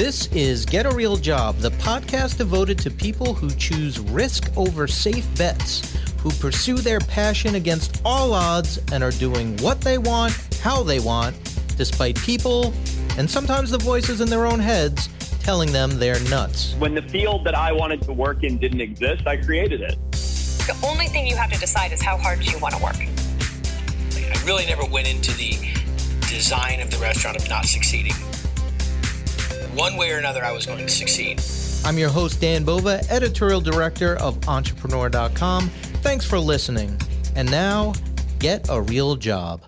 This is Get a Real Job, the podcast devoted to people who choose risk over safe bets, who pursue their passion against all odds and are doing what they want, how they want, despite people and sometimes the voices in their own heads telling them they're nuts. When the field that I wanted to work in didn't exist, I created it. The only thing you have to decide is how hard do you want to work. I really never went into the design of the restaurant of not succeeding. One way or another, I was going to succeed. I'm your host, Dan Bova, editorial director of Entrepreneur.com. Thanks for listening. And now, get a real job.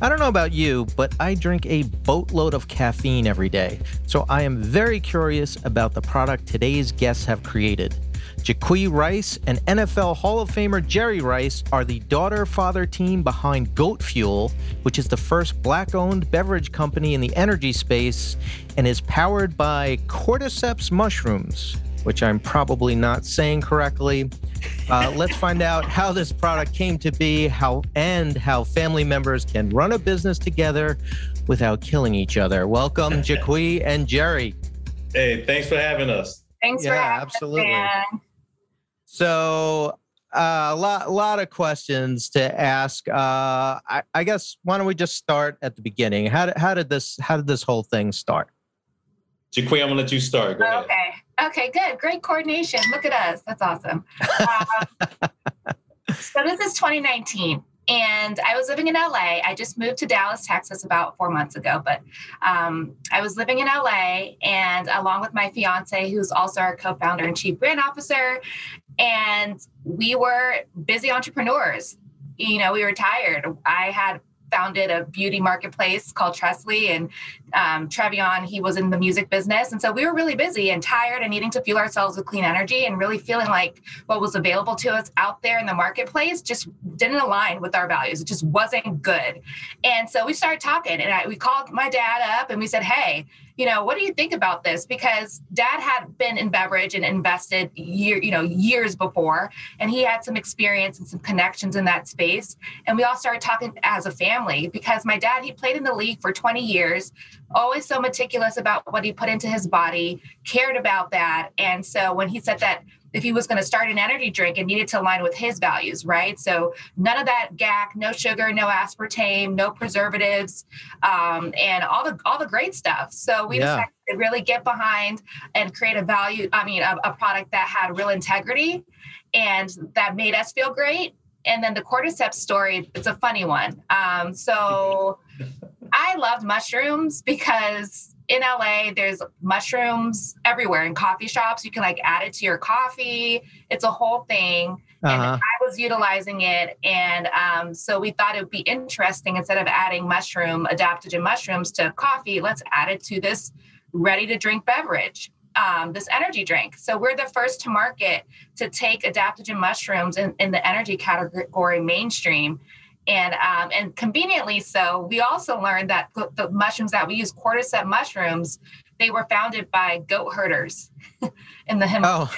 I don't know about you, but I drink a boatload of caffeine every day, so I am very curious about the product today's guests have created. Jacque Rice and NFL Hall of Famer Jerry Rice are the daughter father team behind Goat Fuel, which is the first black owned beverage company in the energy space and is powered by cordyceps mushrooms, which I'm probably not saying correctly. Uh, let's find out how this product came to be, how and how family members can run a business together without killing each other. Welcome, Jacque and Jerry. Hey, thanks for having us. Thanks yeah, for having absolutely. us, Dan. So uh, a lot, lot of questions to ask. Uh, I, I guess why don't we just start at the beginning? How did, how did this how did this whole thing start? Jacque, I'm gonna let you start. Go ahead. Okay. Okay, good. Great coordination. Look at us. That's awesome. Um, so this is 2019. And I was living in LA. I just moved to Dallas, Texas about four months ago. But um, I was living in LA and along with my fiance, who's also our co founder and chief brand officer. And we were busy entrepreneurs. You know, we were tired. I had founded a beauty marketplace called Tresly, and um, Trevion, he was in the music business. And so we were really busy and tired and needing to fuel ourselves with clean energy and really feeling like what was available to us out there in the marketplace just didn't align with our values. It just wasn't good. And so we started talking, and I, we called my dad up and we said, Hey, you know, what do you think about this? Because dad had been in beverage and invested year, you know, years before, and he had some experience and some connections in that space. And we all started talking as a family because my dad, he played in the league for 20 years, always so meticulous about what he put into his body, cared about that. And so when he said that if he was going to start an energy drink, it needed to align with his values, right? So none of that GAC, no sugar, no aspartame, no preservatives, um, and all the all the great stuff. So we Yeah. decided to really get behind and create a value. I mean, a, a product that had real integrity and that made us feel great. And then the cordyceps story, it's a funny one. Um, so I loved mushrooms because in LA, there's mushrooms everywhere in coffee shops. You can like add it to your coffee. It's a whole thing. And Uh-huh. I was utilizing it. And um, so we thought it would be interesting instead of adding mushroom, adaptogen mushrooms to coffee, let's add it to this ready to drink beverage, um, this energy drink. So we're the first to market to take adaptogen mushrooms in, in the energy category mainstream. And um, and conveniently so, we also learned that the- mushrooms that we use, cordyceps mushrooms, they were founded by goat herders in the Himalayas.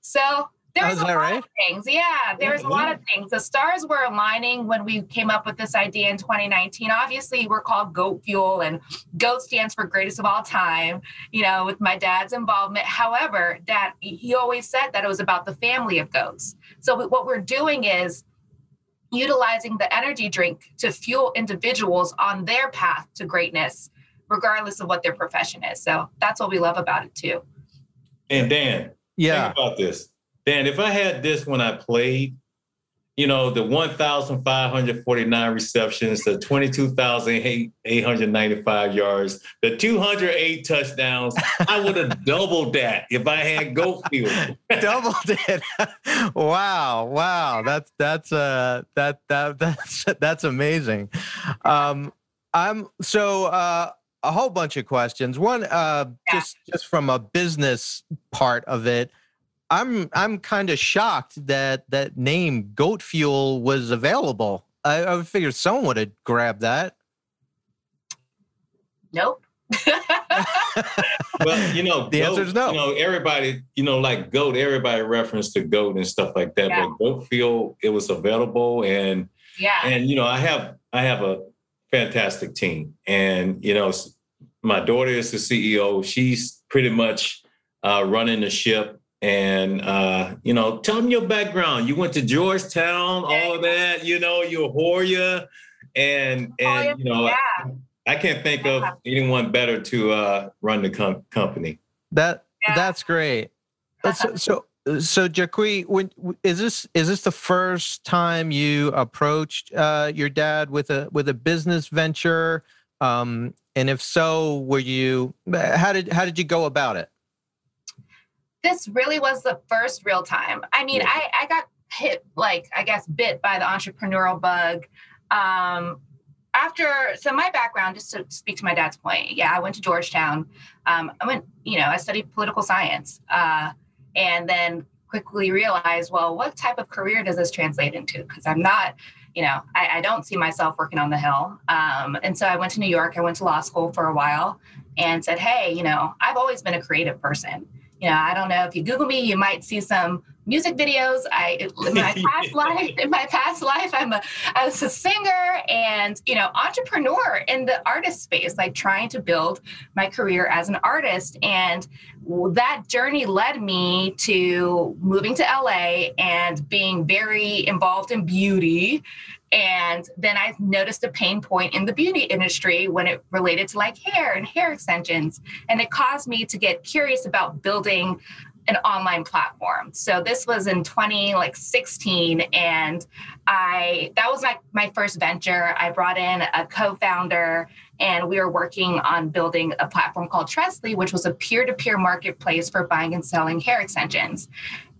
So there Oh, a lot right? of things. Yeah, there was a lot of things. The stars were aligning when we came up with this idea in 2019. Obviously, we're called Goat Fuel, and GOAT stands for greatest of all time. You know, with my dad's involvement. However, that he always said that it was about the family of goats. So what we're doing is utilizing the energy drink to fuel individuals on their path to greatness, regardless of what their profession is. So that's what we love about it too. And Dan, Yeah. think about this. Dan, if I had this when I played, you know, the 1,549 receptions, the 22,895 yards, the 208 touchdowns, I would have doubled that if I had Goat Fuel. doubled it. wow, wow. That's that's uh that that that's that's amazing. Um I'm so uh a whole bunch of questions. One uh Yeah. just just from a business part of it. I'm I'm kind of shocked that that name Goat Fuel was available. I, I figured someone would have grabbed that. Nope. Well, you know, The answer is no. You know, everybody, you know, like goat, everybody referenced to goat and stuff like that. Yeah. But goat fuel, it was available, and yeah. and you know, I have I have a fantastic team, and you know, My daughter is the CEO. She's pretty much uh, running the ship. And uh, you know, tell them your background. You went to Georgetown, all of that. You know, you're Hoya, and and you know, yeah. I can't think of anyone better to uh, run the com- company. That yeah. that's great. So, so so Jacqui, when is this is this the first time you approached uh, your dad with a with a business venture? Um, and if so, were you how did how did you go about it? This really was the first real time. I mean, yeah. I, I got hit, like, I guess, bit by the entrepreneurial bug. Um, after, so my background, just to speak to my dad's point, yeah, I went to Georgetown. Um, I went, you know, I studied political science uh, and then quickly realized, well, what type of career does this translate into? Because I'm not, you know, I, I, don't see myself working on the Hill. Um, and so I went to New York. I went to law school for a while and said, hey, you know, I've always been a creative person you know, I don't know if you Google me, you might see some music videos. I in my past life, in my past life, I'm a I was a singer and you know entrepreneur in the artist space, like trying to build my career as an artist. And that journey led me to moving to LA and being very involved in beauty and then I noticed a pain point in the beauty industry when it related to like hair and hair extensions. And it caused me to get curious about building an online platform. So this was in 20 like 16 and I that was my, my first venture. I brought in a co-founder and we were working on building a platform called Tresly, which was a peer-to-peer marketplace for buying and selling hair extensions.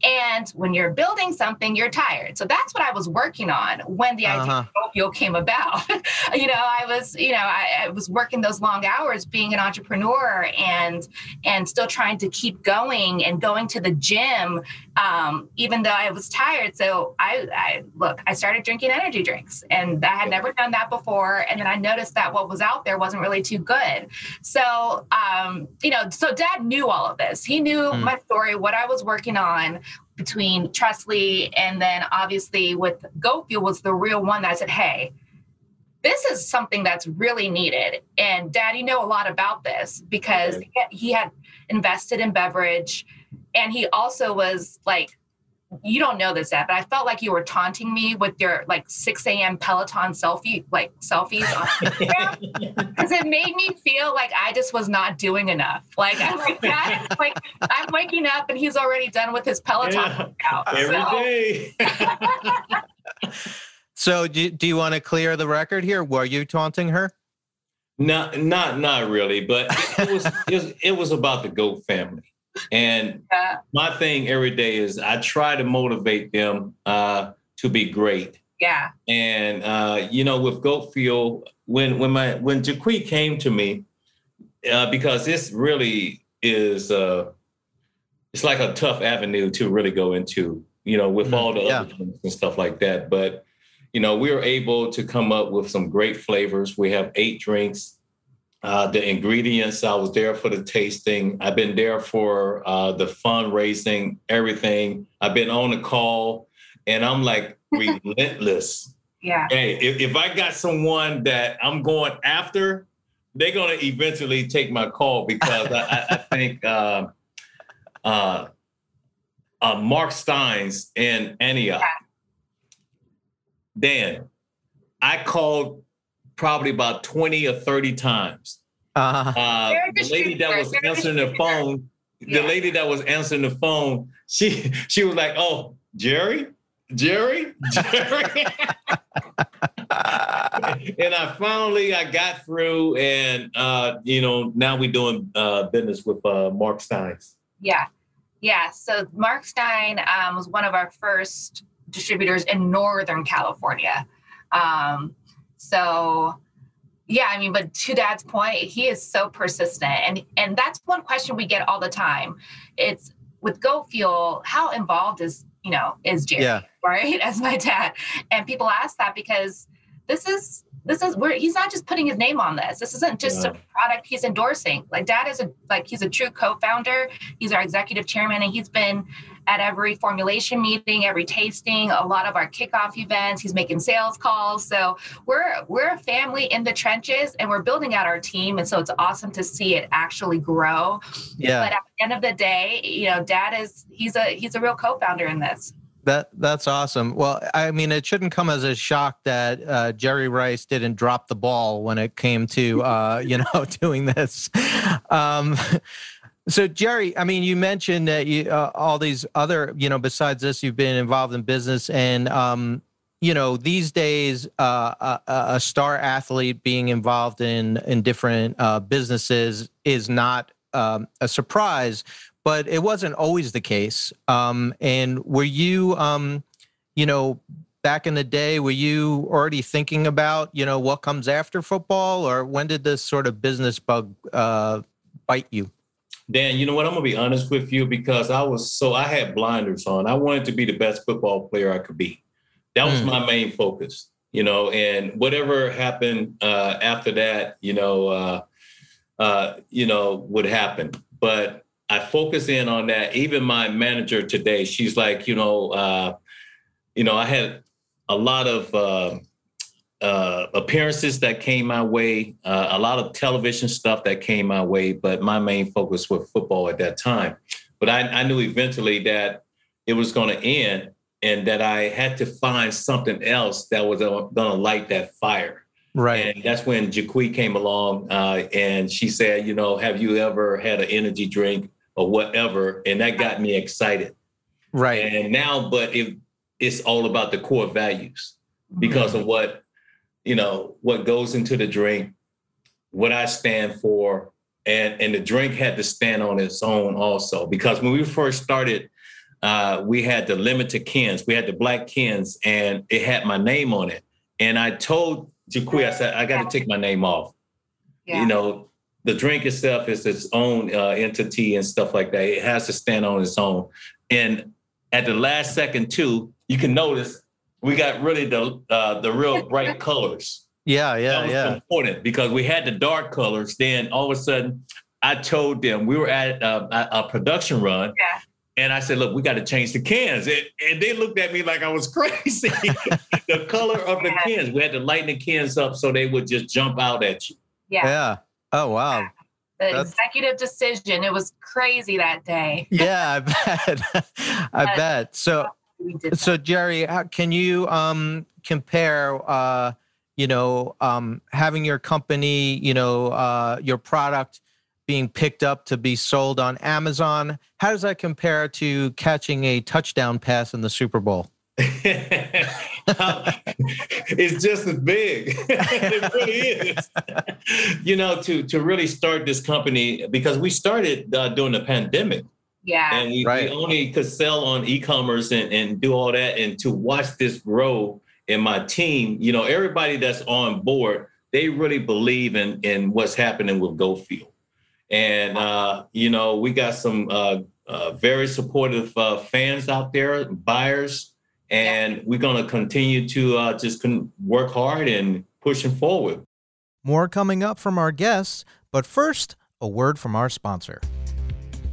And when you're building something, you're tired. So that's what I was working on when the idea uh-huh. of Opio came about. you know, I was, you know, I, I, was working those long hours being an entrepreneur and and still trying to keep going and going to the gym, um, even though I was tired. So I, I look, I started drinking energy drinks and I had never done that before. And then I noticed that what was out there wasn't really too good. So um, you know, so dad knew all of this. He knew mm. my story, what I was working on between Tresly and then obviously with Goat Fuel was the real one that said, hey, this is something that's really needed. And dad, you know a lot about this because he had invested in beverage and he also was like you don't know this yet, but I felt like you were taunting me with your like 6 a.m. Peloton selfie, like selfies on Instagram. Because it made me feel like I just was not doing enough. Like I'm like, that, like I'm waking up and he's already done with his Peloton yeah, workout. Every so. day. so do, do you want to clear the record here? Were you taunting her? Not not not really, but it, it was, it was it was about the goat family. And yeah. my thing every day is I try to motivate them uh, to be great. Yeah. And uh, you know, with Goat Fuel, when when my when Jacqui came to me, uh, because this really is uh, it's like a tough avenue to really go into, you know, with mm, all the yeah. other drinks and stuff like that. But you know, we were able to come up with some great flavors. We have eight drinks uh, the ingredients. I was there for the tasting. I've been there for uh, the fundraising, everything. I've been on the call, and I'm like relentless. Yeah. Hey, if, if I got someone that I'm going after, they're gonna eventually take my call because I, I, think uh, uh, uh, Marksteins in Antioch. Yeah. Dan, I called probably about 20 or 30 times. Uh-huh. Uh, the lady that was answering the phone, yeah. the lady that was answering the phone, she she was like, "Oh, Jerry, Jerry, Jerry." and I finally I got through, and uh, you know now we're doing uh, business with uh, Marksteins. Yeah, yeah. So Markstein um, was one of our first distributors in Northern California. Um, so yeah, I mean, but to Dad's point, he is so persistent, and and that's one question we get all the time. It's with Goat Fuel, how involved is you know is Jerry, yeah. right? As my dad, and people ask that because this is this is where he's not just putting his name on this. This isn't just yeah. a product he's endorsing. Like Dad is a like he's a true co-founder. He's our executive chairman, and he's been at every formulation meeting, every tasting, a lot of our kickoff events. He's making sales calls. So we're we're a family in the trenches and we're building out our team. And so it's awesome to see it actually grow. Yeah. But at the end of the day, you know, dad is he's a he's a real co-founder in this. That that's awesome. Well, I mean, it shouldn't come as a shock that uh, Jerry Rice didn't drop the ball when it came to uh, you know doing this. Um, so, Jerry, I mean, you mentioned that you uh, all these other you know besides this, you've been involved in business, and um, you know these days, uh, a, a, star athlete being involved in in different uh, businesses is not um, a surprise but it wasn't always the case. Um, and were you, um, you know, back in the day, were you already thinking about, you know, what comes after football, or when did this sort of business bug uh, bite you? Dan, you know what? I'm gonna be honest with you because I was so I had blinders on. I wanted to be the best football player I could be. That was mm. my main focus, you know. And whatever happened uh, after that, you know, uh, uh, you know, would happen. But I focus in on that. Even my manager today, she's like, you know, uh, you know, I had a lot of uh, appearances that came my way, uh, a lot of television stuff that came my way, but my main focus was football at that time. But I, I knew eventually that it was going to end and that I had to find something else that was going to light that fire. Right. And that's when Jaquie came along uh, and she said, you know, have you ever had an energy drink or whatever, and that got me excited. Right. And now, but it, it's all about the core values because mm-hmm. of what you know what goes into the drink, what I stand for, and and the drink had to stand on its own also because when we first started. Uh, we had the limited cans. We had the black cans, and it had my name on it. And I told Jaquie, I said, I got to take my name off. Yeah. You know, the drink itself is its own uh, entity and stuff like that. It has to stand on its own. And at the last second, too, you can notice we got really the uh, the real bright colors. Yeah, yeah, yeah. Important because we had the dark colors. Then all of a sudden, I told them we were at uh, a, a production run. Yeah. And I said, look, we got to change the cans. And, and, they looked at me like I was crazy. the color of the cans. We had to lighten the cans up so they would just jump out at you. Yeah. Yeah. Oh wow. The That's... executive decision. It was crazy that day. Yeah, I bet. I bet. So so Jerry, how, can you um compare uh you know um having your company, you know, uh your product being picked up to be sold on Amazon, how does that compare to catching a touchdown pass in the Super Bowl? it's just as big. it really is. you know, to to really start this company because we started uh, during the pandemic. Yeah. And we, right. we only could sell on e-commerce and, and do all that. And to watch this grow in my team, you know, everybody that's on board, they really believe in in what's happening with Goat Fuel. And uh, you know, we got some uh, uh, very supportive uh, fans out there, buyers and we're going to continue to uh, just con- work hard and pushing forward. More coming up from our guests, but first, a word from our sponsor.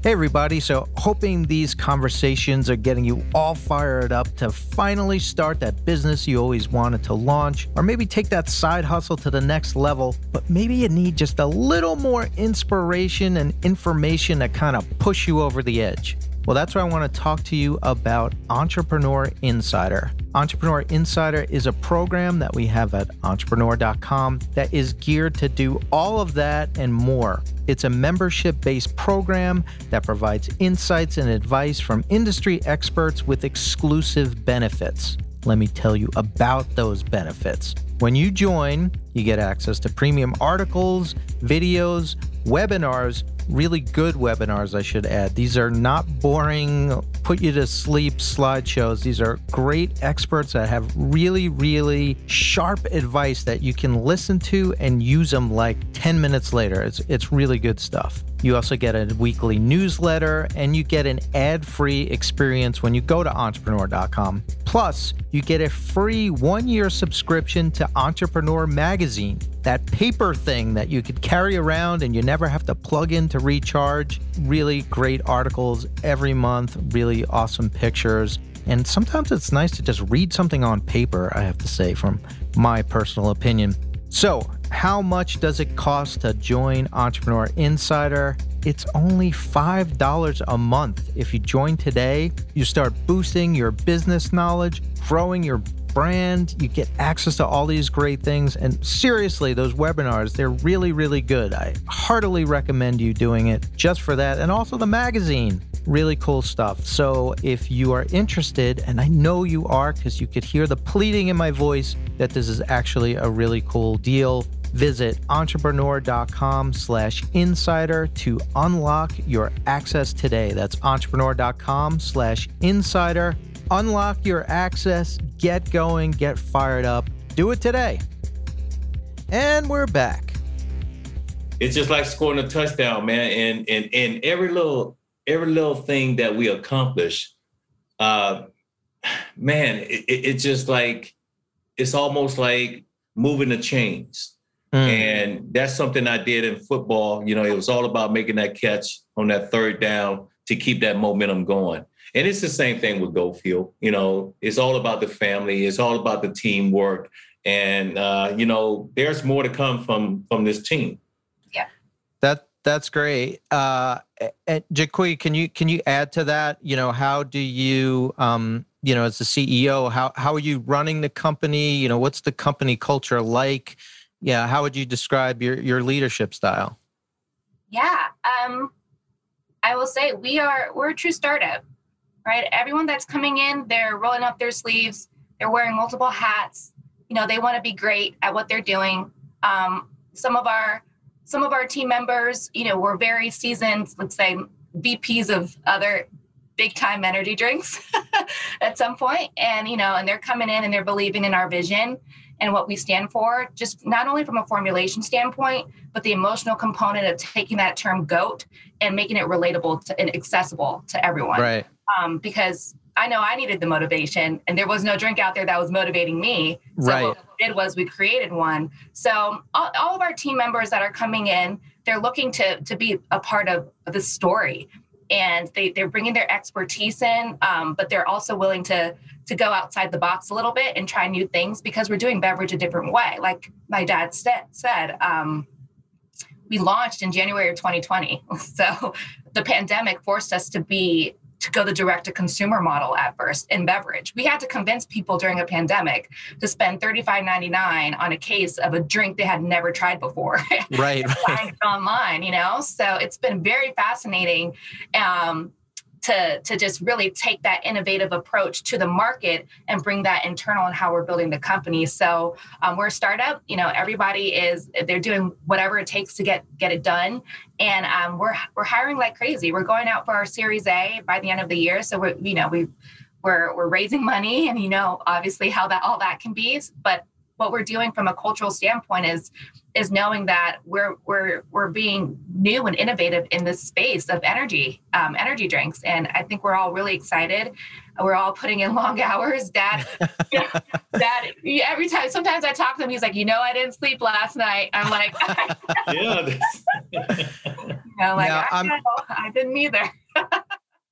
Hey, everybody. So, hoping these conversations are getting you all fired up to finally start that business you always wanted to launch, or maybe take that side hustle to the next level. But maybe you need just a little more inspiration and information to kind of push you over the edge. Well, that's why I want to talk to you about Entrepreneur Insider. Entrepreneur Insider is a program that we have at entrepreneur.com that is geared to do all of that and more. It's a membership based program that provides insights and advice from industry experts with exclusive benefits. Let me tell you about those benefits. When you join, you get access to premium articles, videos, webinars, really good webinars, I should add. These are not boring, put you to sleep slideshows. These are great experts that have really, really sharp advice that you can listen to and use them like 10 minutes later. It's, it's really good stuff. You also get a weekly newsletter and you get an ad free experience when you go to entrepreneur.com. Plus, you get a free one year subscription to Entrepreneur Magazine, that paper thing that you could carry around and you never have to plug in to recharge. Really great articles every month, really really awesome pictures. And sometimes it's nice to just read something on paper, I have to say, from my personal opinion. So, how much does it cost to join Entrepreneur Insider? It's only $5 a month. If you join today, you start boosting your business knowledge, growing your brand, you get access to all these great things. And seriously, those webinars, they're really, really good. I heartily recommend you doing it just for that. And also the magazine, really cool stuff. So if you are interested, and I know you are because you could hear the pleading in my voice that this is actually a really cool deal, visit entrepreneur.com slash insider to unlock your access today. That's entrepreneur.com slash insider unlock your access, get going, get fired up. Do it today. And we're back. It's just like scoring a touchdown, man. And and and every little every little thing that we accomplish, uh, man, it, it's just like it's almost like moving the chains. Mm. And that's something I did in football. You know, it was all about making that catch on that third down to keep that momentum going. And it's the same thing with Goat Fuel. You know, it's all about the family. It's all about the teamwork. And uh, you know, there's more to come from from this team. That's great. Uh, and Jacqui, can you can you add to that? You know, how do you um, you know, as the CEO, how how are you running the company? You know, what's the company culture like? Yeah, how would you describe your your leadership style? Yeah, um, I will say we are we're a true startup right? Everyone that's coming in, they're rolling up their sleeves, they're wearing multiple hats. You know, they want to be great at what they're doing. Um, some of our some of our team members, you know, were very seasoned, let's say VPs of other big time energy drinks at some point. And you know and they're coming in and they're believing in our vision and what we stand for just not only from a formulation standpoint but the emotional component of taking that term goat and making it relatable to, and accessible to everyone. Right. Um, because I know I needed the motivation, and there was no drink out there that was motivating me. So right. what we did was we created one. So all, all, of our team members that are coming in, they're looking to to be a part of the story, and they they're bringing their expertise in, um, but they're also willing to to go outside the box a little bit and try new things because we're doing beverage a different way. Like my dad said, said. Um, we launched in January of 2020. So the pandemic forced us to be to go the direct to consumer model at first in beverage. We had to convince people during a pandemic to spend $35.99 on a case of a drink they had never tried before. Right. right. online, you know? So it's been very fascinating. Um, to to just really take that innovative approach to the market and bring that internal and how we're building the company. So um, we're a startup you know everybody is they're doing whatever it takes to get get it done. And um, we're we're hiring like crazy. We're going out for our series a by the end of the year. So we're you know we we're we're raising money and you know obviously how that all that can be. But what we're doing from a cultural standpoint is is knowing that we're we're we're being new and innovative in this space of energy um, energy drinks. And i think we're all really excited. We're all putting in long hours. Dad dad every time sometimes i talk to him he's like you know i didn't sleep last night. I'm like yeah you know, like now, I, know, I didn't either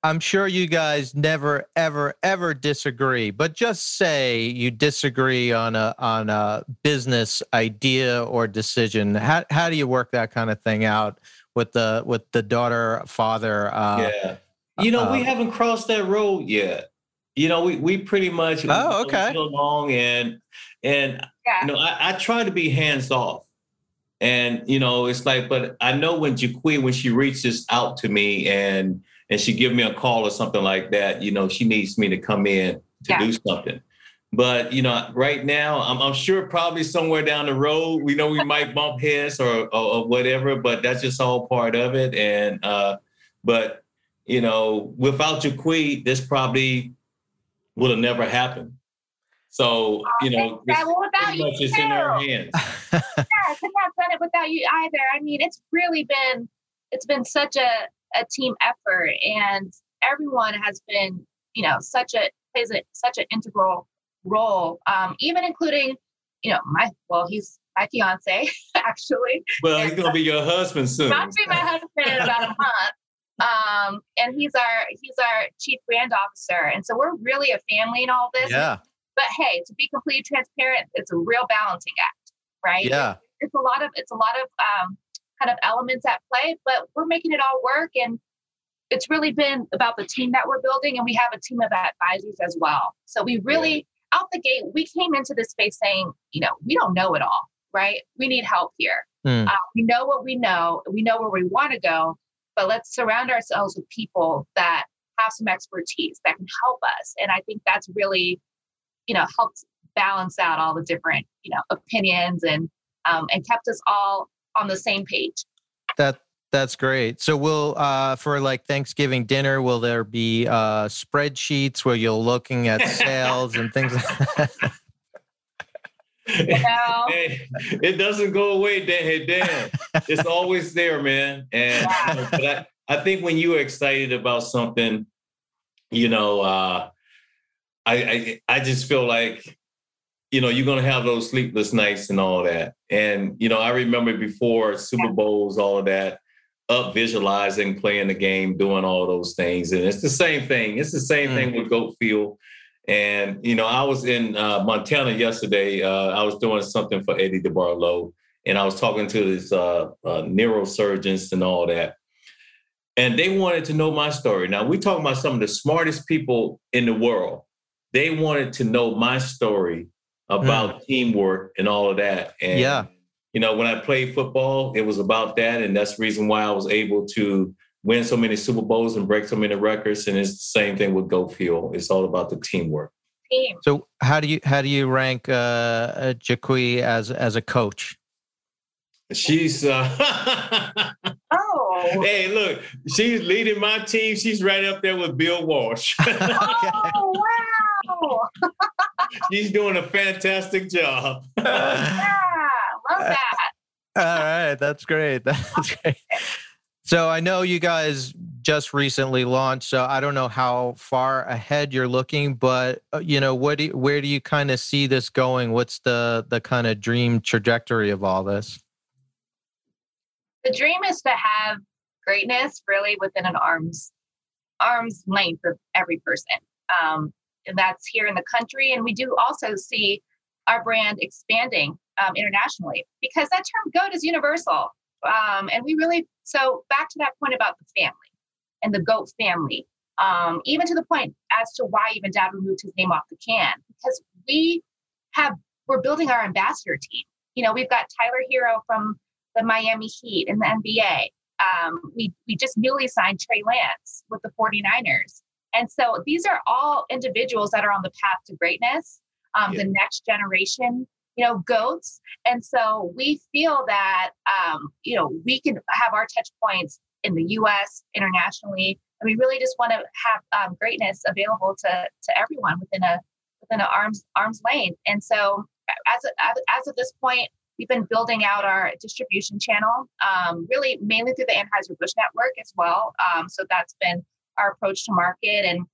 I'm sure you guys never, ever, ever disagree, but just say you disagree on a on a business idea or decision. How how do you work that kind of thing out with the with the daughter father? Uh, yeah, you know uh, we haven't crossed that road yet. You know we we pretty much oh okay along and and yeah. you know I, I try to be hands off. And you know, it's like, but I know when Jacqui, when she reaches out to me and and she give me a call or something like that, you know, she needs me to come in to yeah. do something. But you know, right now, I'm, I'm, sure probably somewhere down the road, we know we might bump heads or, or, or, whatever. But that's just all part of it. And uh, but you know, without Jacqui, this probably would have never happened. So you know, that, well, without you, it's in our hands. yeah, I could not have done it without you either. I mean, it's really been it's been such a a team effort and everyone has been you know such a plays a, such an integral role um, even including you know my well he's my fiance actually well he's gonna be your husband soon not be my husband in about a month Um, and he's our he's our chief brand officer, and so we're really a family in all this. Yeah. But hey, to be completely transparent, it's a real balancing act, right? Yeah. It's a lot of it's a lot of um, kind of elements at play, but we're making it all work, and it's really been about the team that we're building, and we have a team of advisors as well. So we really out the gate, we came into this space saying, you know, we don't know it all, right? We need help here. Mm. Uh, we know what we know, we know where we want to go, but let's surround ourselves with people that have some expertise that can help us. And I think that's really, you know, helped balance out all the different, you know, opinions and um, and kept us all on the same page. That that's great. So will uh for like Thanksgiving dinner, will there be uh spreadsheets where you're looking at sales and things like that? You? Hey, it doesn't go away, Dan. Dan, it's always there, man. And Yeah. but I, I think when you are excited about something, you know, uh, I, I I just feel like, you know, you're gonna have those sleepless nights and all that. And you know, I remember before Super Bowls, all of that, up visualizing, playing the game, doing all those things. And it's the same thing. It's the same thing with Goat Fuel. And you know, I was in uh, Montana yesterday. Uh, I was doing something for Eddie DeBartolo, and I was talking to this uh, uh, neurosurgeons and all that. And they wanted to know my story. Now we talking about some of the smartest people in the world. They wanted to know my story about teamwork and all of that. And Yeah. you know, when I played football, it was about that, and that's the reason why I was able to win so many Super Bowls and break so many records. And it's the same thing with Goat Fuel. It's all about the teamwork. Team. So how do you how do you rank uh, uh Jaqui as as a coach? She's uh Oh. hey, look, she's leading my team. She's right up there with Bill Walsh. Oh wow! she's doing a fantastic job. Yeah, love that. All right, that's great. That's great. So I know you guys just recently launched, so I don't know how far ahead you're looking, but uh, you know, what do you, where do you kind of see this going? What's the the kind of dream trajectory of all this? The dream is to have greatness really within an arm's arm's length of every person. Um, and that's here in the country, and we do also see our brand expanding um, internationally because that term "goat" is universal. Um, and we really so back to that point about the family and the goat family um, even to the point as to why even dad removed his name off the can because we have we're building our ambassador team you know we've got tyler herro from the miami heat in the nba um, we, we just newly signed trey lance with the 49ers. And so these are all individuals that are on the path to greatness um, Yeah. the next generation you know goats. And so we feel that um, you know we can have our touch points in the us internationally. And we really just want to have um, greatness available to to everyone within a within an arm's arm's length. And so as of, as- as of this point we've been building out our distribution channel um, really mainly through the anheuser-busch network as well um, so that's been our approach to market and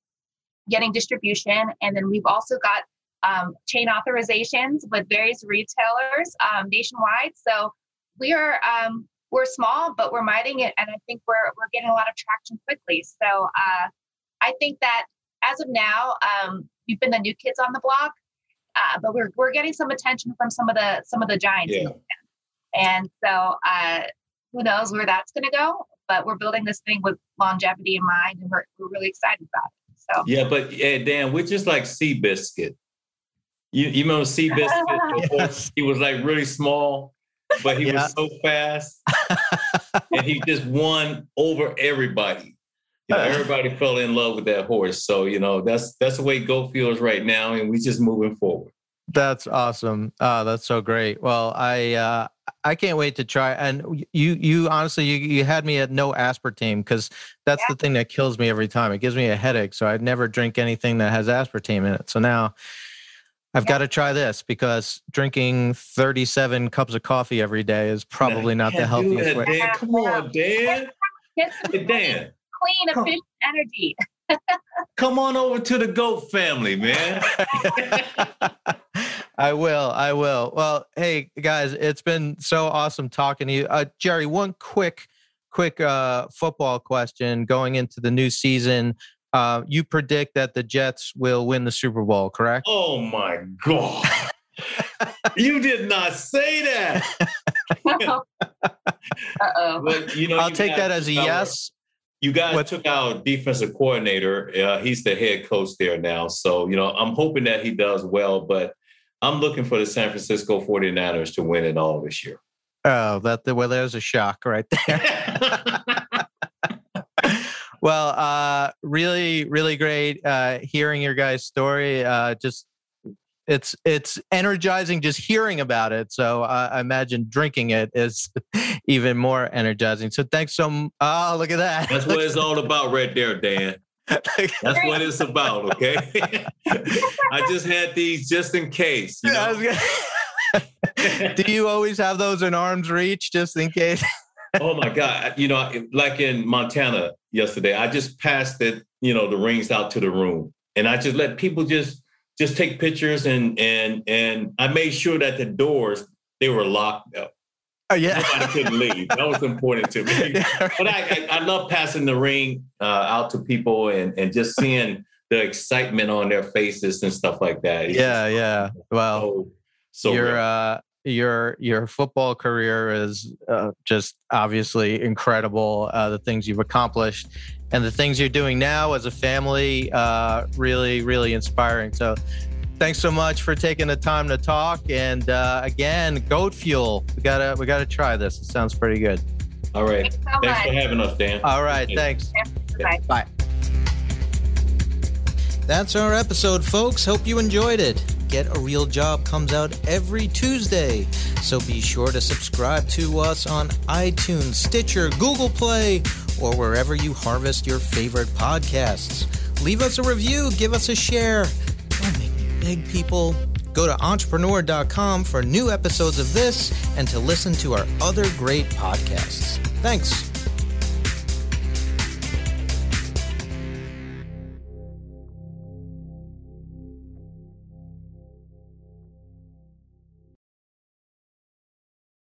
getting distribution and then we've also got um, chain authorizations with various retailers um, nationwide. So we are um, we're small, but we're mighty, and I think we're we're getting a lot of traction quickly. So uh, I think that as of now, um, we've been the new kids on the block, uh, but we're we're getting some attention from some of the some of the giants. Yeah. And so uh, who knows where that's going to go? But we're building this thing with longevity in mind, and we're we're really excited about it. So. Yeah, but yeah, Dan, we're just like Seabiscuit. You, you remember Seabiscuit? before? Yes. He was like really small, but he Yeah. was so fast. and he just won over everybody. You know, everybody fell in love with that horse. So, you know, that's that's the way Go feels right now, and we just moving forward. That's awesome. Oh, that's so great. Well, I uh, I can't wait to try. And you you honestly you, you had me at no aspartame because that's the thing that kills me every time. It gives me a headache, so I'd never drink anything that has aspartame in it. So now I've got to try this because drinking 37 cups of coffee every day is probably not the Can't do healthiest that, way. Dan. Come on, Dan. Get some Hey, Dan, clean, Come- efficient energy. come on over to the Goat family, man. I will. I will. Well, hey guys, it's been so awesome talking to you. Uh, Jerry, one quick quick uh, football question going into the new season. Uh, you predict that the Jets will win the Super Bowl, correct? Oh my God. you did not say that. Uh-oh. But you know, I'll you take that as a took yes. You guys What- took out defensive coordinator. Uh, he's the head coach there now. So, you know, I'm hoping that he does well, but I'm looking for the San Francisco 49ers to win it all this year. Oh, that well, there's a shock right there. well, uh, really, really great uh, hearing your guys' story. Uh, just it's it's energizing just hearing about it. So uh, I imagine drinking it is even more energizing. So thanks so. m- Oh, look at that. That's what it's all about right there, Dan. That's what it's about, okay? I just had these just in case. You know? Do you always have those in arm's reach just in case? oh my God. You know, like in Montana yesterday, I just passed it, you know, the rings out to the room. And I just let people just just take pictures and and and I made sure that the doors they were locked up. Oh yeah. Nobody could leave. That was important to me. But I, I, I love passing the ring uh, out to people and, and just seeing the excitement on their faces and stuff like that. It's yeah, just yeah. Well, So, so your uh your your football career is uh, just obviously incredible uh, the things you've accomplished and the things you're doing now as a family uh, really really inspiring. So thanks so much for taking the time to talk. And uh, again goat fuel we gotta we gotta try this. It sounds pretty good. All right. Thanks so Thanks for having us, Dan. all right Appreciate it. thanks. Bye. bye. That's our episode folks. Hope you enjoyed it. Get a Real Job comes out every Tuesday, so be sure to subscribe to us on iTunes, Stitcher, Google Play, or wherever you harvest your favorite podcasts. Leave us a review, give us a share. Don't make me beg people. Go to entrepreneur.com for new episodes of this and to listen to our other great podcasts. Thanks.